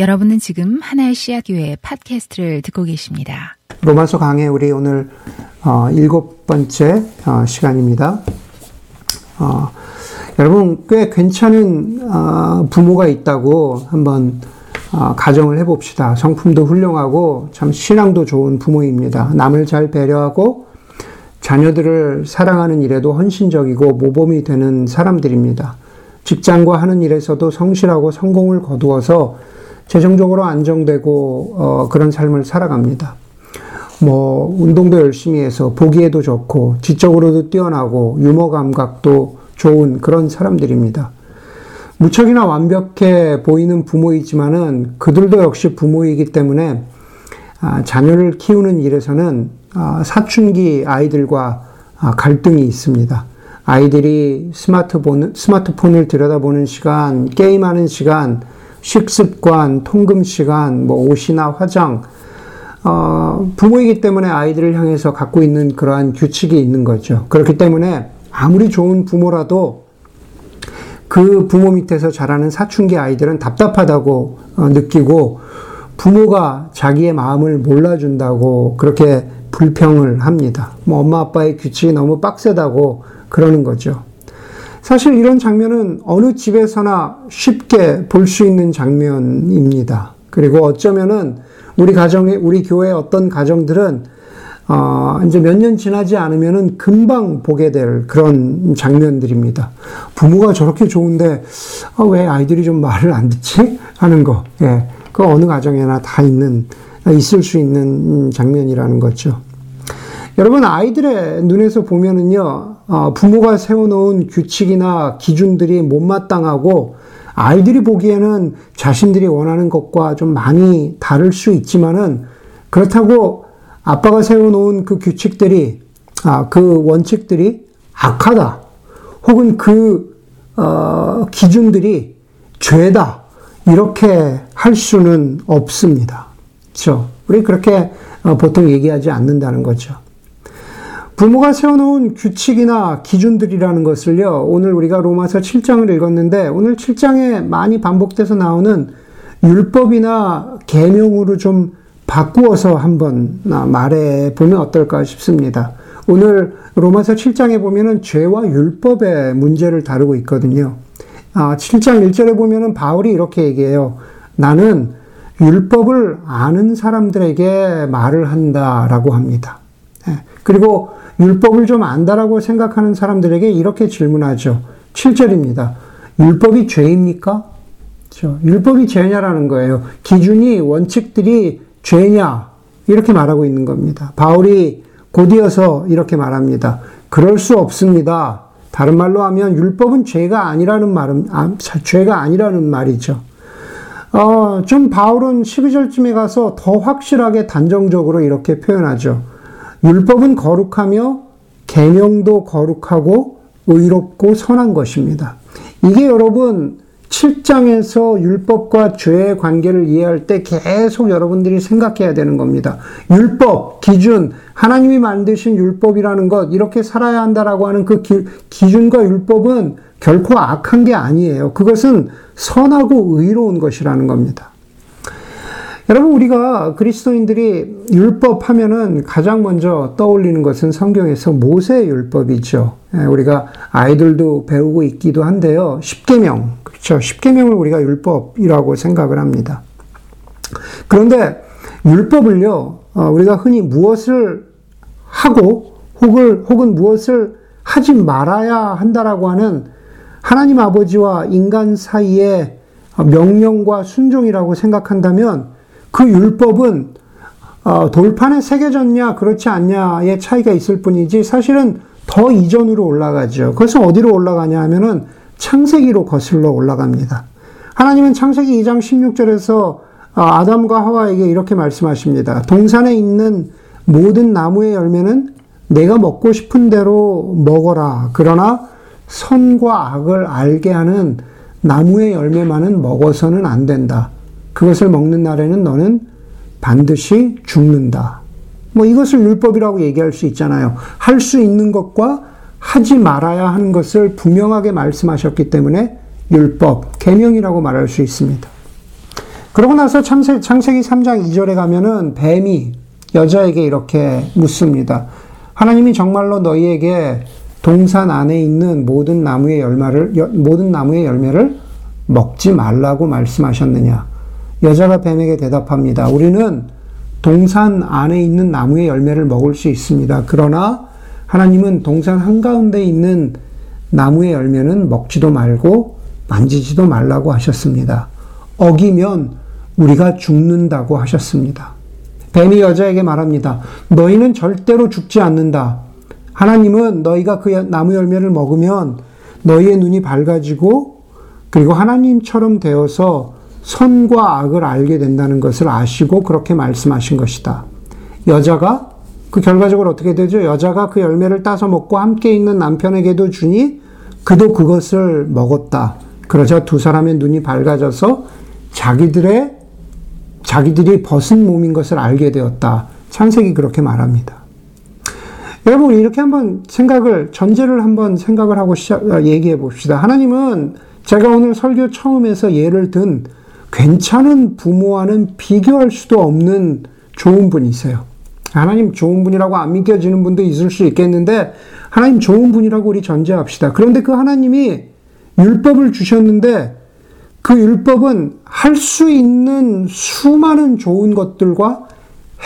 여러분은 지금 하나의 씨앗 교회 팟캐스트를 듣고 계십니다. 로마서 강의 우리 오늘 어, 일곱 번째 어, 시간입니다. 어, 여러분 꽤 괜찮은 어, 부모가 있다고 한번 어, 가정을 해봅시다. 성품도 훌륭하고 참 신앙도 좋은 부모입니다. 남을 잘 배려하고 자녀들을 사랑하는 일에도 헌신적이고 모범이 되는 사람들입니다. 직장과 하는 일에서도 성실하고 성공을 거두어서 재정적으로 안정되고 어, 그런 삶을 살아갑니다. 뭐 운동도 열심히 해서 보기에도 좋고 지적으로도 뛰어나고 유머 감각도 좋은 그런 사람들입니다. 무척이나 완벽해 보이는 부모이지만은 그들도 역시 부모이기 때문에 아, 자녀를 키우는 일에서는 아, 사춘기 아이들과 아, 갈등이 있습니다. 아이들이 스마트폰, 스마트폰을 들여다보는 시간, 게임하는 시간, 식습관, 통금 시간, 뭐 옷이나 화장, 어, 부모이기 때문에 아이들을 향해서 갖고 있는 그러한 규칙이 있는 거죠. 그렇기 때문에 아무리 좋은 부모라도 그 부모 밑에서 자라는 사춘기 아이들은 답답하다고 어, 느끼고 부모가 자기의 마음을 몰라준다고 그렇게 불평을 합니다. 뭐 엄마 아빠의 규칙이 너무 빡세다고 그러는 거죠. 사실 이런 장면은 어느 집에서나 쉽게 볼 수 있는 장면입니다. 그리고 어쩌면은 우리 가정에, 우리 교회 어떤 가정들은 어, 이제 몇 년 지나지 않으면은 금방 보게 될 그런 장면들입니다. 부모가 저렇게 좋은데, 어, 왜 아이들이 좀 말을 안 듣지? 하는 거. 예. 그 어느 가정에나 다 있는, 있을 수 있는 장면이라는 거죠. 여러분, 아이들의 눈에서 보면은요, 어, 부모가 세워놓은 규칙이나 기준들이 못마땅하고 아이들이 보기에는 자신들이 원하는 것과 좀 많이 다를 수 있지만은 그렇다고 아빠가 세워놓은 그 규칙들이 아, 그 원칙들이 악하다 혹은 그 어, 기준들이 죄다 이렇게 할 수는 없습니다. 그렇죠? 우리 그렇게 어, 보통 얘기하지 않는다는 거죠. 부모가 세워놓은 규칙이나 기준들이라는 것을요, 오늘 우리가 로마서 7장을 읽었는데, 오늘 7장에 많이 반복돼서 나오는 율법이나 계명으로 좀 바꾸어서 한번 말해 보면 어떨까 싶습니다. 오늘 로마서 7장에 보면은 죄와 율법의 문제를 다루고 있거든요. 7장 아, 1절에 보면은 바울이 이렇게 얘기해요. 나는 율법을 아는 사람들에게 말을 한다라고 합니다. 예. 그리고 율법을 좀 안다라고 생각하는 사람들에게 이렇게 질문하죠. 7절입니다. 율법이 죄입니까? 그렇죠. 율법이 죄냐라는 거예요. 기준이, 원칙들이 죄냐? 이렇게 말하고 있는 겁니다. 바울이 곧이어서 이렇게 말합니다. 그럴 수 없습니다. 다른 말로 하면 율법은 죄가 아니라는 말은, 아, 죄가 아니라는 말이죠. 어, 좀 바울은 12절쯤에 가서 더 확실하게 단정적으로 이렇게 표현하죠. 율법은 거룩하며 계명도 거룩하고 의롭고 선한 것입니다. 이게 여러분 7장에서 율법과 죄의 관계를 이해할 때 계속 여러분들이 생각해야 되는 겁니다. 율법, 기준, 하나님이 만드신 율법이라는 것, 이렇게 살아야 한다라고 하는 그 기, 기준과 율법은 결코 악한 게 아니에요. 그것은 선하고 의로운 것이라는 겁니다. 여러분 우리가 그리스도인들이 율법 하면은 가장 먼저 떠올리는 것은 성경에서 모세 율법이죠. 예, 우리가 아이들도 배우고 있기도 한데요. 십계명 그렇죠. 십계명을 우리가 율법이라고 생각을 합니다. 그런데 율법을요 어, 우리가 흔히 무엇을 하고 혹은 혹은 무엇을 하지 말아야 한다라고 하는 하나님 아버지와 인간 사이의 명령과 순종이라고 생각한다면 그 율법은 어, 돌판에 새겨졌냐 그렇지 않냐의 차이가 있을 뿐이지 사실은 더 이전으로 올라가죠. 그래서 어디로 올라가냐 하면은 창세기로 거슬러 올라갑니다. 하나님은 창세기 2장 16절에서 어, 아담과 하와에게 이렇게 말씀하십니다. 동산에 있는 모든 나무의 열매는 내가 먹고 싶은 대로 먹어라. 그러나 선과 악을 알게 하는 나무의 열매만은 먹어서는 안 된다. 그것을 먹는 날에는 너는 반드시 죽는다. 뭐 이것을 율법이라고 얘기할 수 있잖아요. 할 수 있는 것과 하지 말아야 하는 것을 분명하게 말씀하셨기 때문에 율법, 계명이라고 말할 수 있습니다. 그러고 나서 창세, 창세기 3장 2절에 가면은 뱀이 여자에게 이렇게 묻습니다. 하나님이 정말로 너희에게 동산 안에 있는 모든 나무의 열매를, 모든 나무의 열매를 먹지 말라고 말씀하셨느냐? 여자가 뱀에게 대답합니다. 우리는 동산 안에 있는 나무의 열매를 먹을 수 있습니다. 그러나 하나님은 동산 한가운데 있는 나무의 열매는 먹지도 말고 만지지도 말라고 하셨습니다. 어기면 우리가 죽는다고 하셨습니다. 뱀이 여자에게 말합니다. 너희는 절대로 죽지 않는다. 하나님은 너희가 그 나무 열매를 먹으면 너희의 눈이 밝아지고 그리고 하나님처럼 되어서 선과 악을 알게 된다는 것을 아시고 그렇게 말씀하신 것이다. 여자가 그 결과적으로 어떻게 되죠? 여자가 그 열매를 따서 먹고 함께 있는 남편에게도 주니 그도 그것을 먹었다. 그러자 두 사람의 눈이 밝아져서 자기들의 자기들이 벗은 몸인 것을 알게 되었다. 창세기 그렇게 말합니다. 여러분 이렇게 한번 생각을 전제를 한번 생각을 하고 시작, 얘기해 봅시다. 하나님은 제가 오늘 설교 처음에서 예를 든 괜찮은 부모와는 비교할 수도 없는 좋은 분이세요. 하나님 좋은 분이라고 안 믿겨지는 분도 있을 수 있겠는데 하나님 좋은 분이라고 우리 전제합시다. 그런데 그 하나님이 율법을 주셨는데 그 율법은 할 수 있는 수많은 좋은 것들과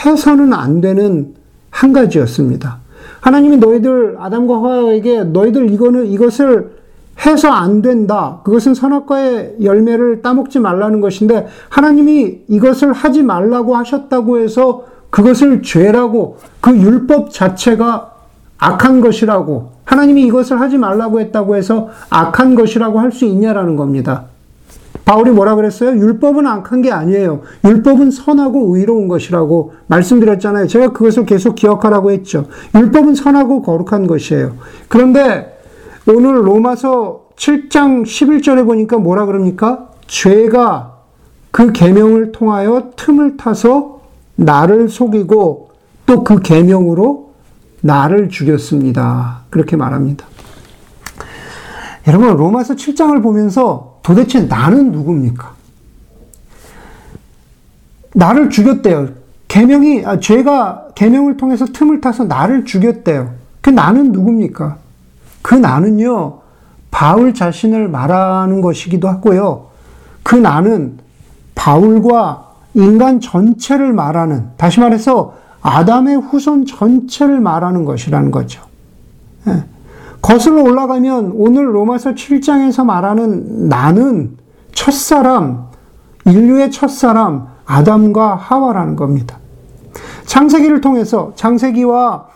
해서는 안 되는 한 가지였습니다. 하나님이 너희들 아담과 하와에게 너희들 이거는 이것을 해서 안 된다. 그것은 선악과의 열매를 따먹지 말라는 것인데 하나님이 이것을 하지 말라고 하셨다고 해서 그것을 죄라고 그 율법 자체가 악한 것이라고 하나님이 이것을 하지 말라고 했다고 해서 악한 것이라고 할 수 있냐라는 겁니다. 바울이 뭐라 그랬어요? 율법은 악한 게 아니에요. 율법은 선하고 의로운 것이라고 말씀드렸잖아요. 제가 그것을 계속 기억하라고 했죠. 율법은 선하고 거룩한 것이에요. 그런데 오늘 로마서 7장 11절에 보니까 뭐라 그럽니까? 죄가 그 계명을 통하여 틈을 타서 나를 속이고 또 그 계명으로 나를 죽였습니다. 그렇게 말합니다. 여러분 로마서 7장을 보면서 도대체 나는 누굽니까? 나를 죽였대요. 계명이 아, 죄가 계명을 통해서 틈을 타서 나를 죽였대요. 그 나는 누굽니까? 그 나는요, 바울 자신을 말하는 것이기도 하고요. 그 나는 바울과 인간 전체를 말하는, 다시 말해서 아담의 후손 전체를 말하는 것이라는 거죠. 예. 거슬러 올라가면 오늘 로마서 7장에서 말하는 나는 첫사람, 인류의 첫사람, 아담과 하와라는 겁니다. 창세기를 통해서 창세기와 음,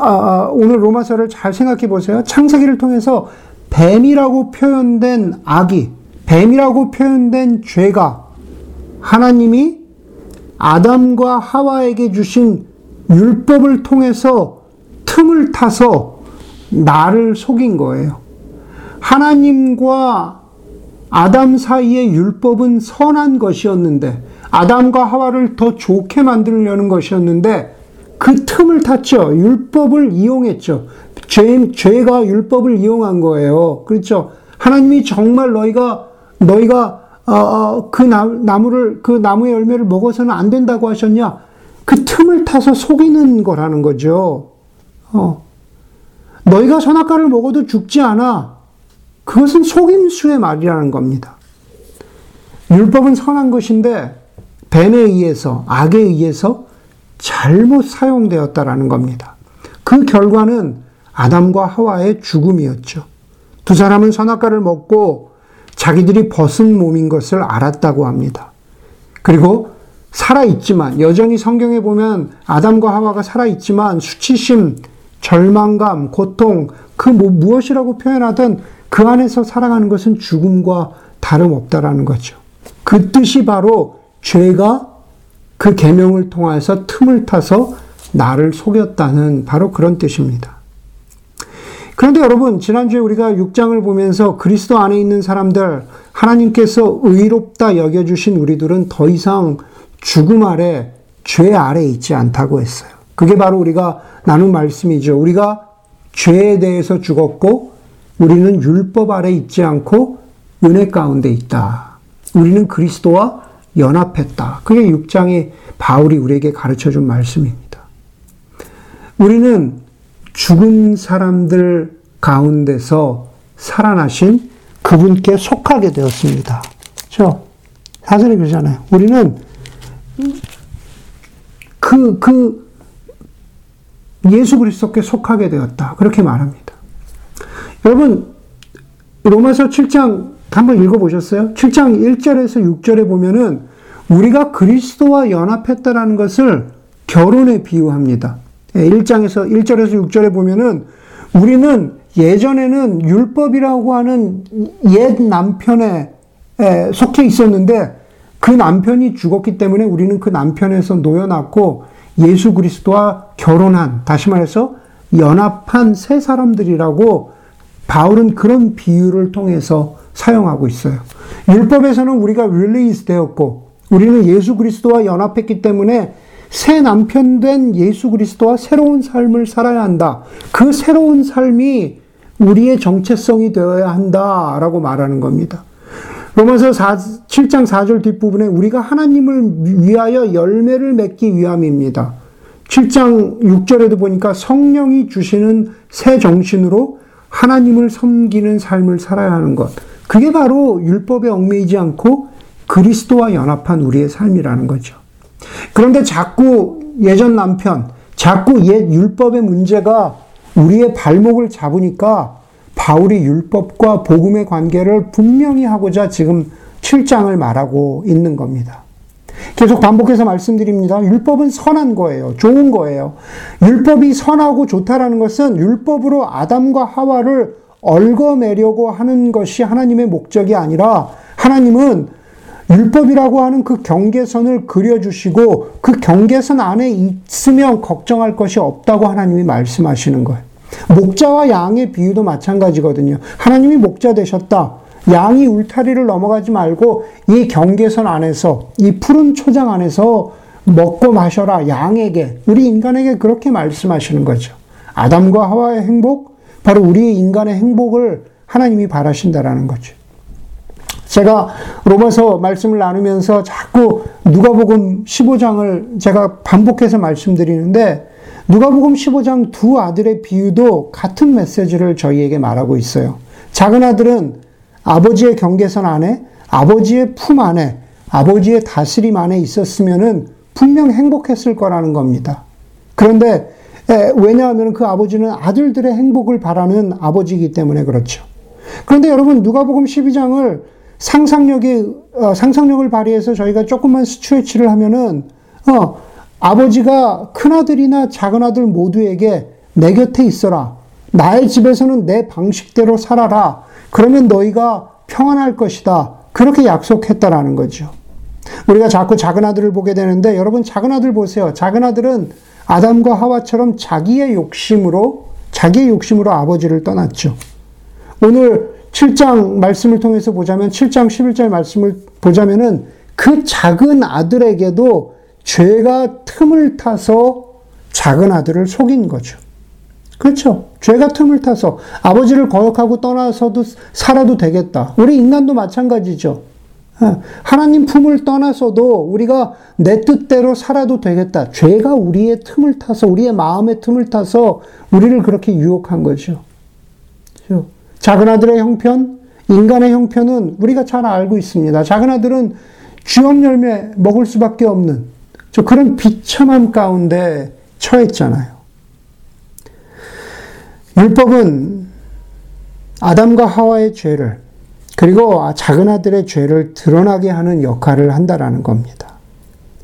아, 아, 오늘 로마서를 잘 생각해 보세요. 창세기를 통해서 뱀이라고 표현된 악이, 뱀이라고 표현된 죄가 하나님이 아담과 하와에게 주신 율법을 통해서 틈을 타서 나를 속인 거예요. 하나님과 아담 사이의 율법은 선한 것이었는데, 아담과 하와를 더 좋게 만들려는 것이었는데, 그 틈을 탔죠. 율법을 이용했죠. 죄, 죄가 율법을 이용한 거예요. 그렇죠. 하나님이 정말 너희가, 너희가, 어, 어, 그 나무 를, 그 나무의 열매를 먹어서는 안 된다고 하셨냐? 그 틈을 타서 속이는 거라는 거죠. 어. 너희가 선악과를 먹어도 죽지 않아. 그것은 속임수의 말이라는 겁니다. 율법은 선한 것인데, 뱀에 의해서, 악에 의해서 잘못 사용되었다라는 겁니다. 그 결과는 아담과 하와의 죽음이었죠. 두 사람은 선악과를 먹고 자기들이 벗은 몸인 것을 알았다고 합니다. 그리고 살아있지만, 여전히 성경에 보면 아담과 하와가 살아있지만 수치심, 절망감, 고통, 그 뭐 무엇이라고 표현하든 그 안에서 살아가는 것은 죽음과 다름없다라는 거죠. 그 뜻이 바로 죄가 그 계명을 통해서 틈을 타서 나를 속였다는 바로 그런 뜻입니다. 그런데 여러분, 지난주에 우리가 6장을 보면서 그리스도 안에 있는 사람들, 하나님께서 의롭다 여겨주신 우리들은 더 이상 죽음 아래, 죄 아래 있지 않다고 했어요. 그게 바로 우리가 나눈 말씀이죠. 우리가 죄에 대해서 죽었고, 우리는 율법 아래 있지 않고, 은혜 가운데 있다. 우리는 그리스도와 연합했다. 그게 6장에 바울이 우리에게 가르쳐 준 말씀입니다. 우리는 죽은 사람들 가운데서 살아나신 그분께 속하게 되었습니다. 그렇죠? 사전에 그러잖아요. 우리는 그, 그 예수 그리스도께 속하게 되었다. 그렇게 말합니다. 여러분, 로마서 7장 한번 읽어보셨어요? 7장 1절에서 6절에 보면은 우리가 그리스도와 연합했다라는 것을 결혼에 비유합니다. 1장에서, 예, 1절에서 6절에 보면은 우리는 예전에는 율법이라고 하는 옛 남편에 속해 있었는데 그 남편이 죽었기 때문에 우리는 그 남편에서 놓여놨고 예수 그리스도와 결혼한, 다시 말해서 연합한 새 사람들이라고 바울은 그런 비유를 통해서 사용하고 있어요. 율법에서는 우리가 release 되었고, 우리는 예수 그리스도와 연합했기 때문에 새 남편 된 예수 그리스도와 새로운 삶을 살아야 한다. 그 새로운 삶이 우리의 정체성이 되어야 한다라고 말하는 겁니다. 로마서 4, 7장 4절 뒷부분에 우리가 하나님을 위하여 열매를 맺기 위함입니다. 7장 6절에도 보니까 성령이 주시는 새 정신으로 하나님을 섬기는 삶을 살아야 하는 것. 그게 바로 율법에 얽매이지 않고 그리스도와 연합한 우리의 삶이라는 거죠. 그런데 자꾸 예전 남편, 자꾸 옛 율법의 문제가 우리의 발목을 잡으니까 바울이 율법과 복음의 관계를 분명히 하고자 지금 7장을 말하고 있는 겁니다. 계속 반복해서 말씀드립니다. 율법은 선한 거예요. 좋은 거예요. 율법이 선하고 좋다라는 것은 율법으로 아담과 하와를 얽어내려고 하는 것이 하나님의 목적이 아니라 하나님은 율법이라고 하는 그 경계선을 그려주시고 그 경계선 안에 있으면 걱정할 것이 없다고 하나님이 말씀하시는 거예요. 목자와 양의 비유도 마찬가지거든요. 하나님이 목자 되셨다. 양이 울타리를 넘어가지 말고 이 경계선 안에서, 이 푸른 초장 안에서 먹고 마셔라. 양에게, 우리 인간에게 그렇게 말씀하시는 거죠. 아담과 하와의 행복, 바로 우리 인간의 행복을 하나님이 바라신다라는 거죠. 제가 로마서 말씀을 나누면서 자꾸 누가복음 15장을 제가 반복해서 말씀드리는데 누가복음 15장 두 아들의 비유도 같은 메시지를 저희에게 말하고 있어요. 작은 아들은 아버지의 경계선 안에, 아버지의 품 안에, 아버지의 다스림 안에 있었으면은 분명 행복했을 거라는 겁니다. 그런데 왜냐하면 그 아버지는 아들들의 행복을 바라는 아버지이기 때문에 그렇죠. 그런데 여러분 누가복음 12장을 상상력이 어, 상상력을 발휘해서 저희가 조금만 스트레치를 하면은 어, 아버지가 큰 아들이나 작은 아들 모두에게 내 곁에 있어라. 나의 집에서는 내 방식대로 살아라. 그러면 너희가 평안할 것이다. 그렇게 약속했다라는 거죠. 우리가 자꾸 작은 아들을 보게 되는데 여러분 작은 아들 보세요. 작은 아들은 아담과 하와처럼 자기의 욕심으로 자기의 욕심으로 아버지를 떠났죠. 오늘 7장 말씀을 통해서 보자면 7장 11절 말씀을 보자면은 그 작은 아들에게도 죄가 틈을 타서 작은 아들을 속인 거죠. 그렇죠. 죄가 틈을 타서 아버지를 거역하고 떠나서도 살아도 되겠다. 우리 인간도 마찬가지죠. 어, 하나님 품을 떠나서도 우리가 내 뜻대로 살아도 되겠다. 죄가 우리의 틈을 타서, 우리의 마음의 틈을 타서 우리를 그렇게 유혹한 거죠. 그렇죠? 작은 아들의 형편, 인간의 형편은 우리가 잘 알고 있습니다. 작은 아들은 주업 열매 먹을 수밖에 없는 저 그런 비참함 가운데 처했잖아요. 율법은 아담과 하와의 죄를 그리고 작은 아들의 죄를 드러나게 하는 역할을 한다라는 겁니다.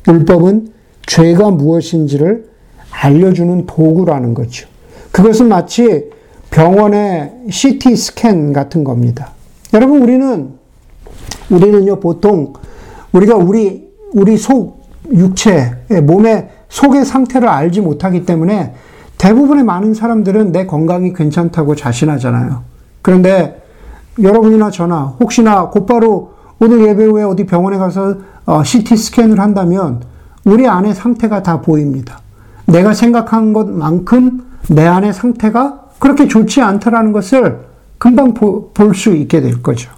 율법은 죄가 무엇인지를 알려주는 도구라는 거죠. 그것은 마치 병원의 CT 스캔 같은 겁니다. 여러분 우리는 우리는요 보통 우리가 우리 우리 속 육체, 몸의 속의 상태를 알지 못하기 때문에 대부분의 많은 사람들은 내 건강이 괜찮다고 자신하잖아요. 그런데 여러분이나 저나 혹시나 곧바로 오늘 예배 후에 어디 병원에 가서 CT 어, 스캔을 한다면 우리 안의 상태가 다 보입니다. 내가 생각한 것만큼 내 안의 상태가 그렇게 좋지 않다라는 것을 금방 볼 수 있게 될 거죠.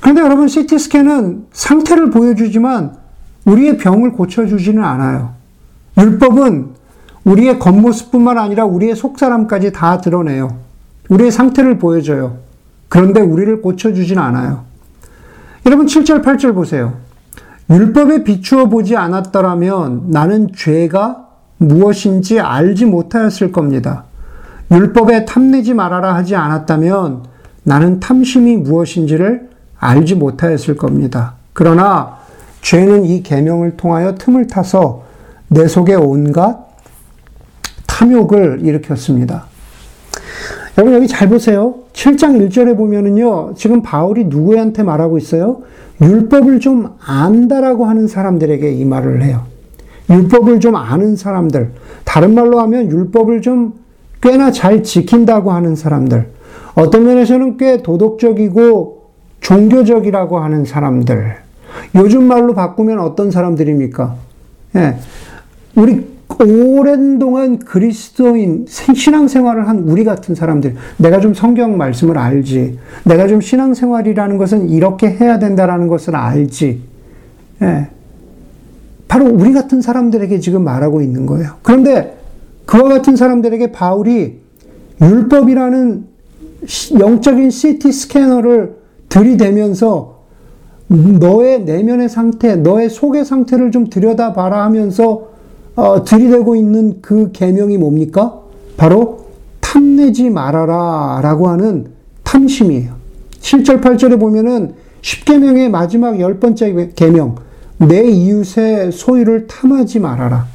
그런데 여러분, CT 스캔은 상태를 보여주지만 우리의 병을 고쳐주지는 않아요. 율법은 우리의 겉모습뿐만 아니라 우리의 속사람까지 다 드러내요. 우리의 상태를 보여줘요. 그런데 우리를 고쳐주진 않아요. 여러분 7절 8절 보세요. 율법에 비추어 보지 않았더라면 나는 죄가 무엇인지 알지 못하였을 겁니다. 율법에 탐내지 말아라 하지 않았다면 나는 탐심이 무엇인지를 알지 못하였을 겁니다. 그러나 죄는 이 계명을 통하여 틈을 타서 내 속에 온갖 탐욕을 일으켰습니다. 여러분 여기 잘 보세요. 7장 1절에 보면은요. 지금 바울이 누구한테 말하고 있어요? 율법을 좀 안다라고 하는 사람들에게 이 말을 해요. 율법을 좀 아는 사람들. 다른 말로 하면 율법을 좀 꽤나 잘 지킨다고 하는 사람들. 어떤 면에서는 꽤 도덕적이고 종교적이라고 하는 사람들. 요즘 말로 바꾸면 어떤 사람들입니까? 예. 우리 오랜 동안 그리스도인 신앙생활을 한 우리 같은 사람들, 내가 좀 성경 말씀을 알지, 내가 좀 신앙생활이라는 것은 이렇게 해야 된다라는 것을 알지, 예. 바로 우리 같은 사람들에게 지금 말하고 있는 거예요. 그런데 그와 같은 사람들에게 바울이 율법이라는 영적인 CT 스캐너를 들이대면서 너의 내면의 상태, 너의 속의 상태를 좀 들여다봐라 하면서 어, 들이대고 있는 그 계명이 뭡니까? 바로 탐내지 말아라 라고 하는 탐심이에요. 7절 8절에 보면은 10계명의 마지막 열 번째 계명 내 이웃의 소유를 탐하지 말아라.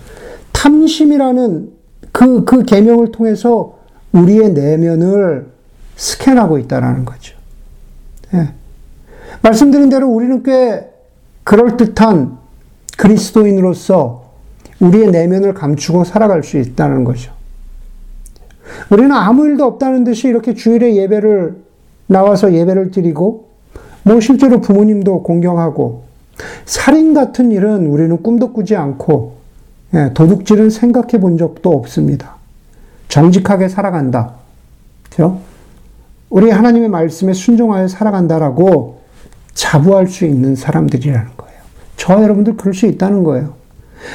탐심이라는 그, 그 계명을 통해서 우리의 내면을 스캔하고 있다라는 거죠. 예. 말씀드린 대로 우리는 꽤 그럴듯한 그리스도인으로서 우리의 내면을 감추고 살아갈 수 있다는 거죠. 우리는 아무 일도 없다는 듯이 이렇게 주일에 예배를 나와서 예배를 드리고, 뭐 실제로 부모님도 공경하고, 살인 같은 일은 우리는 꿈도 꾸지 않고, 예, 도둑질은 생각해 본 적도 없습니다. 정직하게 살아간다. 그죠? 우리 하나님의 말씀에 순종하여 살아간다라고 자부할 수 있는 사람들이라는 거예요. 저 여러분들 그럴 수 있다는 거예요.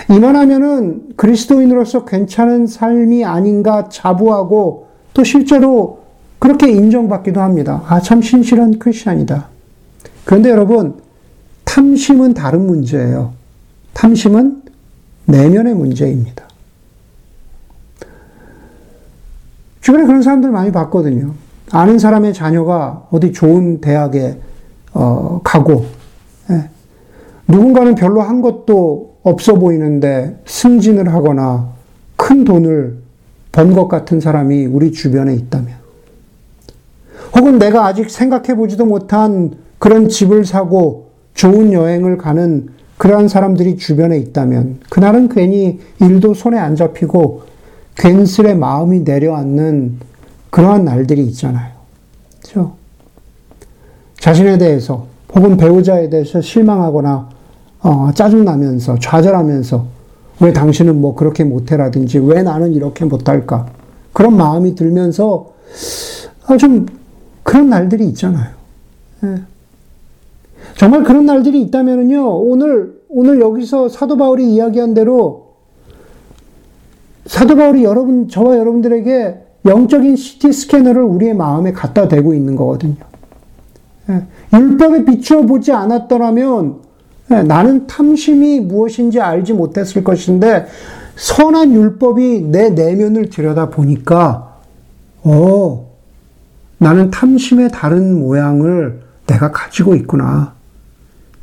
이만하면은 그리스도인으로서 괜찮은 삶이 아닌가 자부하고 또 실제로 그렇게 인정받기도 합니다. 아, 참 신실한 크리스천이다. 그런데 여러분, 탐심은 다른 문제예요. 탐심은 내면의 문제입니다. 주변에 그런 사람들 많이 봤거든요. 아는 사람의 자녀가 어디 좋은 대학에 어, 가고, 예. 누군가는 별로 한 것도 없어 보이는데 승진을 하거나 큰 돈을 번 것 같은 사람이 우리 주변에 있다면, 혹은 내가 아직 생각해 보지도 못한 그런 집을 사고 좋은 여행을 가는 그러한 사람들이 주변에 있다면, 그날은 괜히 일도 손에 안 잡히고 괜스레 마음이 내려앉는 그러한 날들이 있잖아요. 그렇죠? 자신에 대해서 혹은 배우자에 대해서 실망하거나 어, 짜증나면서 좌절하면서 왜 당신은 뭐 그렇게 못해라든지 왜 나는 이렇게 못할까 그런 마음이 들면서 아, 좀 그런 날들이 있잖아요. 예. 정말 그런 날들이 있다면요 오늘 오늘 여기서 사도 바울이 이야기한 대로 사도 바울이 여러분 저와 여러분들에게 영적인 CT 스캐너를 우리의 마음에 갖다 대고 있는 거거든요. 예. 율법에 비추어 보지 않았더라면 예, 나는 탐심이 무엇인지 알지 못했을 것인데 선한 율법이 내 내면을 들여다 보니까 어 나는 탐심의 다른 모양을 내가 가지고 있구나.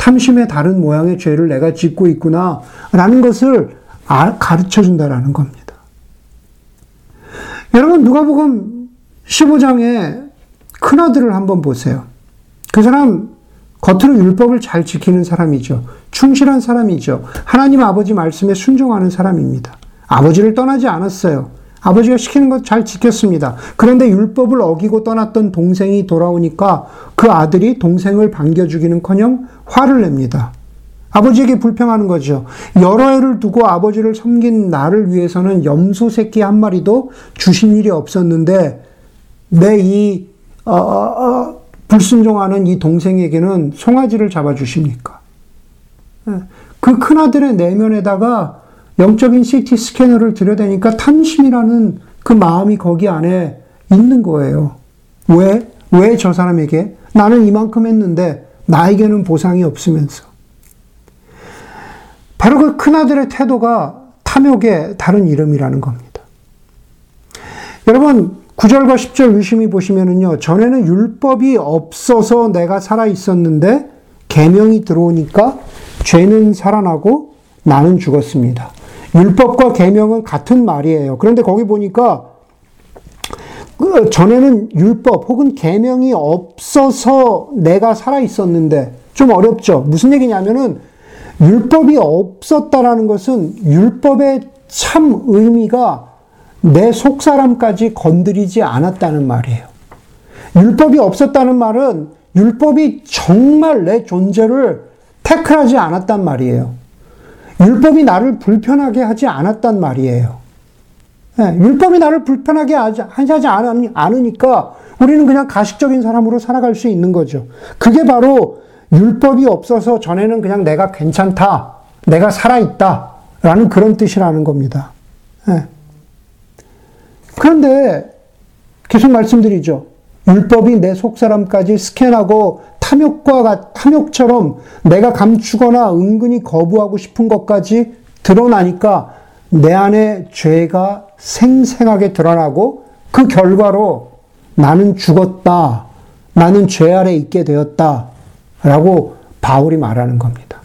탐심의 다른 모양의 죄를 내가 짓고 있구나. 라는 것을 가르쳐 준다라는 겁니다. 여러분, 누가복음 15장에 큰아들을 한번 보세요. 그 사람 겉으로 율법을 잘 지키는 사람이죠. 충실한 사람이죠. 하나님 아버지 말씀에 순종하는 사람입니다. 아버지를 떠나지 않았어요. 아버지가 시키는 것 잘 지켰습니다. 그런데 율법을 어기고 떠났던 동생이 돌아오니까 그 아들이 동생을 반겨주기는 커녕 화를 냅니다. 아버지에게 불평하는 거죠. 여러 해를 두고 아버지를 섬긴 나를 위해서는 염소 새끼 한 마리도 주신 일이 없었는데, 내이 어, 어, 어 불순종하는 이 동생에게는 송아지를 잡아 주십니까? 예. 그 큰아들의 내면에다가 영적인 CT 스캐너를 들여대니까 탐심이라는 그 마음이 거기 안에 있는 거예요. 왜? 왜 저 사람에게? 나는 이만큼 했는데 나에게는 보상이 없으면서. 바로 그 큰아들의 태도가 탐욕의 다른 이름이라는 겁니다. 여러분, 9절과 10절 유심히 보시면은요, 전에는 율법이 없어서 내가 살아 있었는데, 계명이 들어오니까 죄는 살아나고 나는 죽었습니다. 율법과 계명은 같은 말이에요. 그런데 거기 보니까 그 전에는 율법 혹은 계명이 없어서 내가 살아 있었는데 좀 어렵죠. 무슨 얘기냐면은 율법이 없었다라는 것은 율법의 참 의미가 내 속 사람까지 건드리지 않았다는 말이에요. 율법이 없었다는 말은 율법이 정말 내 존재를 태클하지 않았단 말이에요. 율법이 나를 불편하게 하지 않았단 말이에요. 네, 율법이 나를 불편하게 하지, 않으니까 우리는 그냥 가식적인 사람으로 살아갈 수 있는 거죠. 그게 바로 율법이 없어서 전에는 그냥 내가 괜찮다, 내가 살아있다, 라는 그런 뜻이라는 겁니다. 네. 그런데 계속 말씀드리죠. 율법이 내 속사람까지 스캔하고 탐욕과 탐욕처럼 내가 감추거나 은근히 거부하고 싶은 것까지 드러나니까 내 안에 죄가 생생하게 드러나고 그 결과로 나는 죽었다. 나는 죄 아래 있게 되었다. 라고 바울이 말하는 겁니다.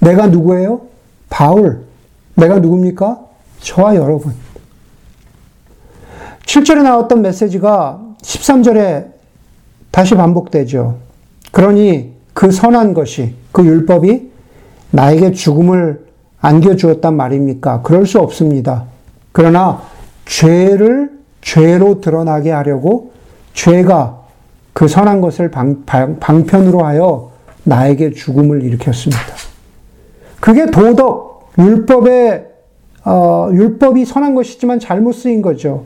내가 누구예요? 바울. 내가 누굽니까? 저와 여러분. 7절에 나왔던 메시지가 13절에 다시 반복되죠. 그러니 그 선한 것이, 그 율법이 나에게 죽음을 안겨주었단 말입니까? 그럴 수 없습니다. 그러나 죄를 죄로 드러나게 하려고 죄가 그 선한 것을 방, 방 편으로 하여 나에게 죽음을 일으켰습니다. 그게 도덕, 율법의, 어, 율법이 선한 것이지만 잘못 쓰인 거죠.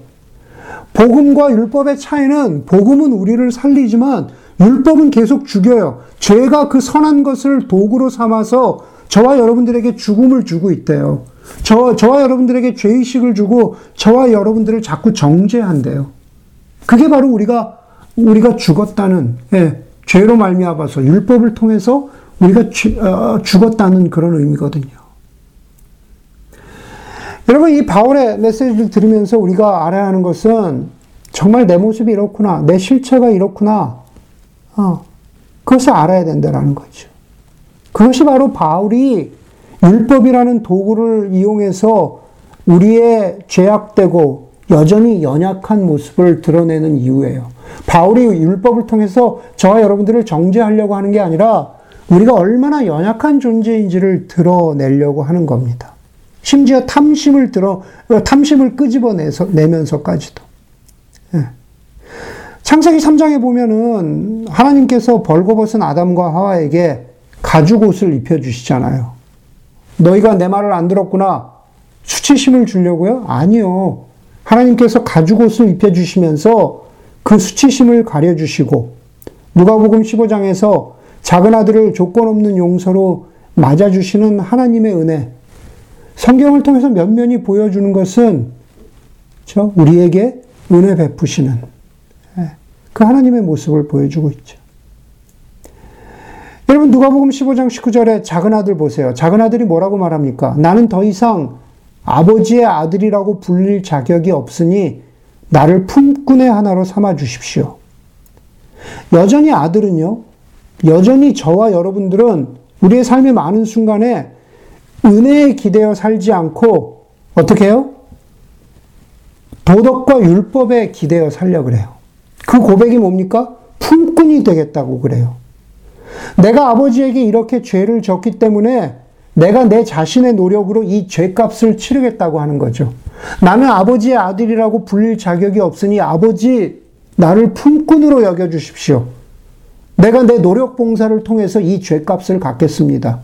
복음과 율법의 차이는 복음은 우리를 살리지만 율법은 계속 죽여요. 죄가 그 선한 것을 도구로 삼아서 저와 여러분들에게 죽음을 주고 있대요. 저, 저와 여러분들에게 죄의식을 주고 저와 여러분들을 자꾸 정죄한대요. 그게 바로 우리가, 우리가 죽었다는, 예, 죄로 말미암아서 율법을 통해서 우리가 주, 어, 죽었다는 그런 의미거든요. 여러분, 이 바울의 메시지를 들으면서 우리가 알아야 하는 것은 정말 내 모습이 이렇구나, 내 실체가 이렇구나, 어, 그것을 알아야 된다는 거죠. 그것이 바로 바울이 율법이라는 도구를 이용해서 우리의 죄악되고 여전히 연약한 모습을 드러내는 이유예요. 바울이 율법을 통해서 저와 여러분들을 정죄하려고 하는 게 아니라 우리가 얼마나 연약한 존재인지를 드러내려고 하는 겁니다. 심지어 탐심을 들어, 탐심을 끄집어내서, 내면서까지도. 예. 창세기 3장에 보면은 하나님께서 벌거벗은 아담과 하와에게 가죽 옷을 입혀주시잖아요. 너희가 내 말을 안 들었구나. 수치심을 주려고요? 아니요. 하나님께서 가죽 옷을 입혀주시면서 그 수치심을 가려주시고, 누가복음 15장에서 작은 아들을 조건 없는 용서로 맞아주시는 하나님의 은혜, 성경을 통해서 면면히 보여주는 것은 저 우리에게 은혜 베푸시는 예, 그 하나님의 모습을 보여주고 있죠. 여러분 누가복음 15장 19절에 작은 아들 보세요. 작은 아들이 뭐라고 말합니까? 나는 더 이상 아버지의 아들이라고 불릴 자격이 없으니 나를 품꾼의 하나로 삼아 주십시오. 여전히 아들은요. 여전히 저와 여러분들은 우리의 삶의 많은 순간에 은혜에 기대어 살지 않고 어떻게 해요? 도덕과 율법에 기대어 살려 그래요. 그 고백이 뭡니까? 품꾼이 되겠다고 그래요. 내가 아버지에게 이렇게 죄를 졌기 때문에 내가 내 자신의 노력으로 이 죄값을 치르겠다고 하는 거죠. 나는 아버지의 아들이라고 불릴 자격이 없으니 아버지 나를 품꾼으로 여겨 주십시오. 내가 내 노력 봉사를 통해서 이 죄값을 갚겠습니다.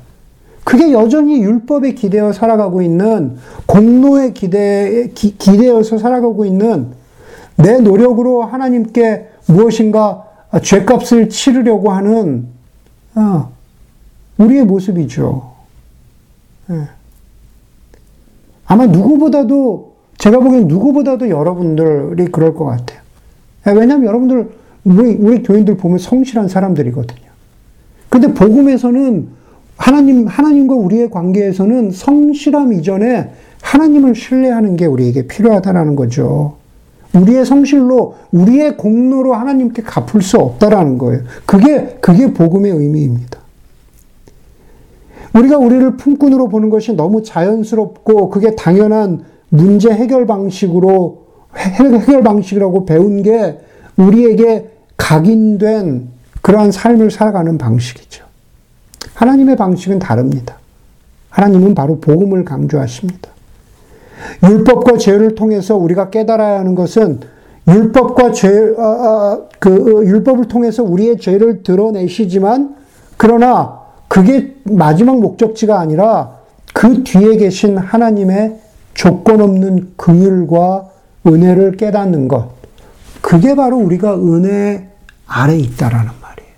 그게 여전히 율법에 기대어 살아가고 있는 공로에 기대 기대어서 살아가고 있는 내 노력으로 하나님께 무엇인가 죄값을 치르려고 하는 어, 우리의 모습이죠. 예. 아마 누구보다도 제가 보기엔 누구보다도 여러분들이 그럴 것 같아요. 예, 왜냐하면 여러분들 우리 우리 교인들 보면 성실한 사람들이거든요. 근데 복음에서는 하나님 하나님과 우리의 관계에서는 성실함 이전에 하나님을 신뢰하는 게 우리에게 필요하다라는 거죠. 우리의 성실로 우리의 공로로 하나님께 갚을 수 없다라는 거예요. 그게 그게 복음의 의미입니다. 우리가 우리를 품꾼으로 보는 것이 너무 자연스럽고 그게 당연한 문제 해결 방식으로 해결 방식이라고 배운 게 우리에게 각인된 그러한 삶을 살아가는 방식이죠. 하나님의 방식은 다릅니다. 하나님은 바로 복음을 강조하십니다. 율법과 죄를 통해서 우리가 깨달아야 하는 것은 율법과 죄, 어, 어, 그 율법을 통해서 우리의 죄를 드러내시지만 그러나 그게 마지막 목적지가 아니라 그 뒤에 계신 하나님의 조건 없는 긍휼과 은혜를 깨닫는 것. 그게 바로 우리가 은혜 아래 있다라는 말이에요.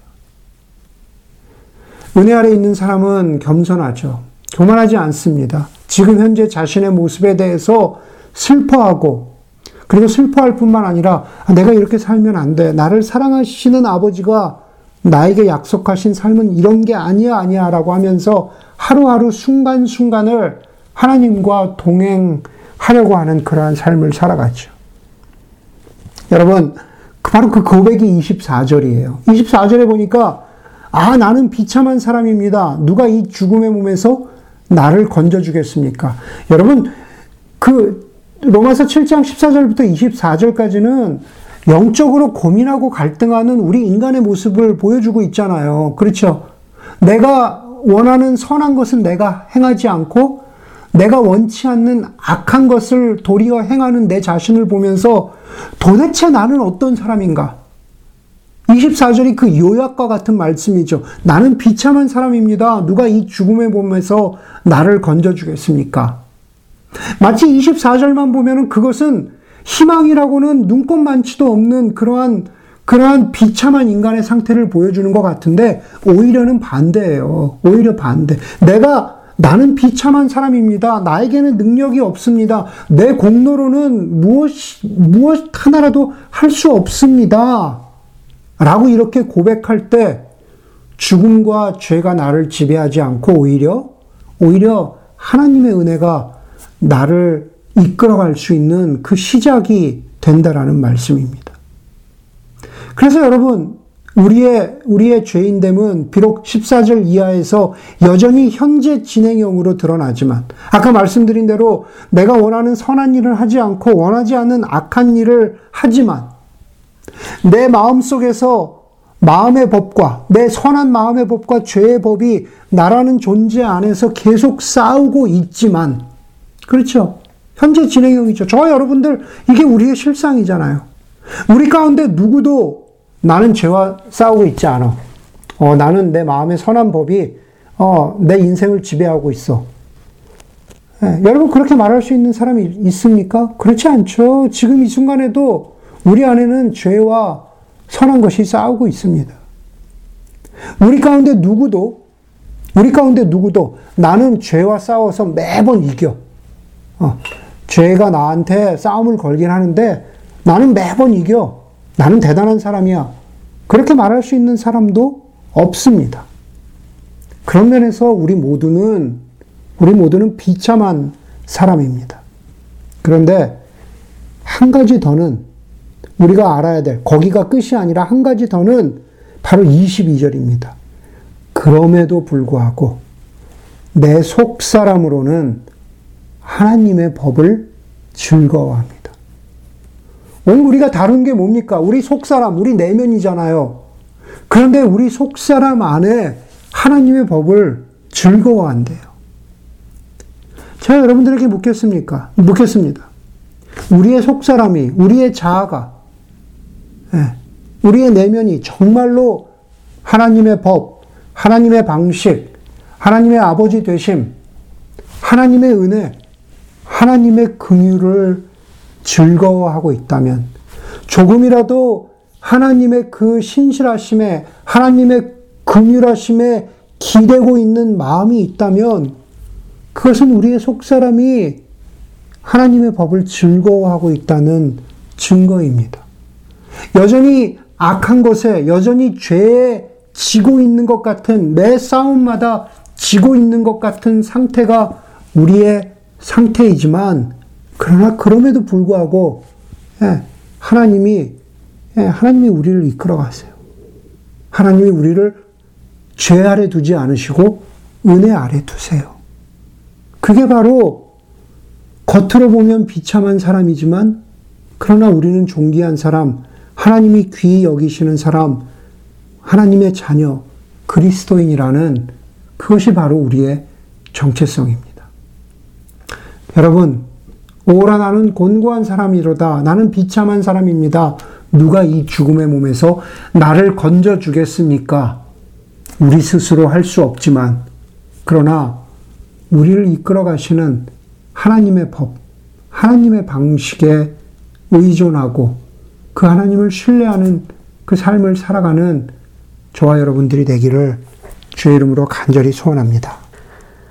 은혜 아래 있는 사람은 겸손하죠. 교만하지 않습니다. 지금 현재 자신의 모습에 대해서 슬퍼하고 그리고 슬퍼할 뿐만 아니라 아, 내가 이렇게 살면 안 돼. 나를 사랑하시는 아버지가 나에게 약속하신 삶은 이런 게 아니야 아니야 라고 하면서 하루하루 순간순간을 하나님과 동행하려고 하는 그러한 삶을 살아가죠. 여러분, 바로 그 고백이 24절이에요. 24절에 보니까 아, 나는 비참한 사람입니다. 누가 이 죽음의 몸에서 나를 건져주겠습니까? 여러분, 그, 로마서 7장 14절부터 24절까지는 영적으로 고민하고 갈등하는 우리 인간의 모습을 보여주고 있잖아요. 그렇죠? 내가 원하는 선한 것은 내가 행하지 않고 내가 원치 않는 악한 것을 도리어 행하는 내 자신을 보면서 도대체 나는 어떤 사람인가? 24절이 그 요약과 같은 말씀이죠. 나는 비참한 사람입니다. 누가 이 죽음의 몸에서 나를 건져주겠습니까? 마치 24절만 보면은 그것은 희망이라고는 눈꼽만치도 없는 그러한 그러한 비참한 인간의 상태를 보여주는 것 같은데 오히려는 반대예요. 오히려 반대. 내가 나는 비참한 사람입니다. 나에게는 능력이 없습니다. 내 공로로는 무엇 무엇 하나라도 할 수 없습니다. 라고 이렇게 고백할 때 죽음과 죄가 나를 지배하지 않고 오히려 오히려 하나님의 은혜가 나를 이끌어갈 수 있는 그 시작이 된다라는 말씀입니다. 그래서 여러분, 우리의, 우리의 죄인됨은 비록 14절 이하에서 여전히 현재 진행형으로 드러나지만, 아까 말씀드린 대로 내가 원하는 선한 일을 하지 않고 원하지 않는 악한 일을 하지만, 내 마음 속에서 마음의 법과, 내 선한 마음의 법과 죄의 법이 나라는 존재 안에서 계속 싸우고 있지만, 그렇죠? 현재 진행형이죠. 저 여러분들, 이게 우리의 실상이잖아요. 우리 가운데 누구도 나는 죄와 싸우고 있지 않아. 어, 나는 내 마음의 선한 법이, 어, 내 인생을 지배하고 있어. 예, 여러분, 그렇게 말할 수 있는 사람이 있습니까? 그렇지 않죠. 지금 이 순간에도 우리 안에는 죄와 선한 것이 싸우고 있습니다. 우리 가운데 누구도, 우리 가운데 누구도 나는 죄와 싸워서 매번 이겨. 어, 죄가 나한테 싸움을 걸긴 하는데 나는 매번 이겨. 나는 대단한 사람이야. 그렇게 말할 수 있는 사람도 없습니다. 그런 면에서 우리 모두는, 우리 모두는 비참한 사람입니다. 그런데 한 가지 더는 우리가 알아야 될, 거기가 끝이 아니라 한 가지 더는 바로 22절입니다. 그럼에도 불구하고 내 속 사람으로는 하나님의 법을 즐거워합니다. 오늘 우리가 다룬 게 뭡니까? 우리 속 사람, 우리 내면이잖아요. 그런데 우리 속 사람 안에 하나님의 법을 즐거워한대요. 제가 여러분들에게 묻겠습니까? 묻겠습니다. 우리의 속 사람이, 우리의 자아가, 예, 우리의 내면이 정말로 하나님의 법, 하나님의 방식, 하나님의 아버지 되심, 하나님의 은혜, 하나님의 긍휼을 즐거워하고 있다면 조금이라도 하나님의 그 신실하심에, 하나님의 긍휼하심에 기대고 있는 마음이 있다면 그것은 우리의 속사람이 하나님의 법을 즐거워하고 있다는 증거입니다. 여전히 악한 것에, 여전히 죄에 지고 있는 것 같은 매 싸움마다 지고 있는 것 같은 상태가 우리의 상태이지만 그러나 그럼에도 불구하고 예, 하나님이 예, 하나님이 우리를 이끌어 가세요. 하나님이 우리를 죄 아래 두지 않으시고 은혜 아래 두세요. 그게 바로 겉으로 보면 비참한 사람이지만 그러나 우리는 존귀한 사람, 하나님이 귀히 여기시는 사람, 하나님의 자녀, 그리스도인이라는 그것이 바로 우리의 정체성입니다. 여러분, 오라 나는 곤고한 사람이로다. 나는 비참한 사람입니다. 누가 이 죽음의 몸에서 나를 건져 주겠습니까? 우리 스스로 할 수 없지만, 그러나 우리를 이끌어 가시는 하나님의 법, 하나님의 방식에 의존하고 그 하나님을 신뢰하는 그 삶을 살아가는 저와 여러분들이 되기를 주의 이름으로 간절히 소원합니다.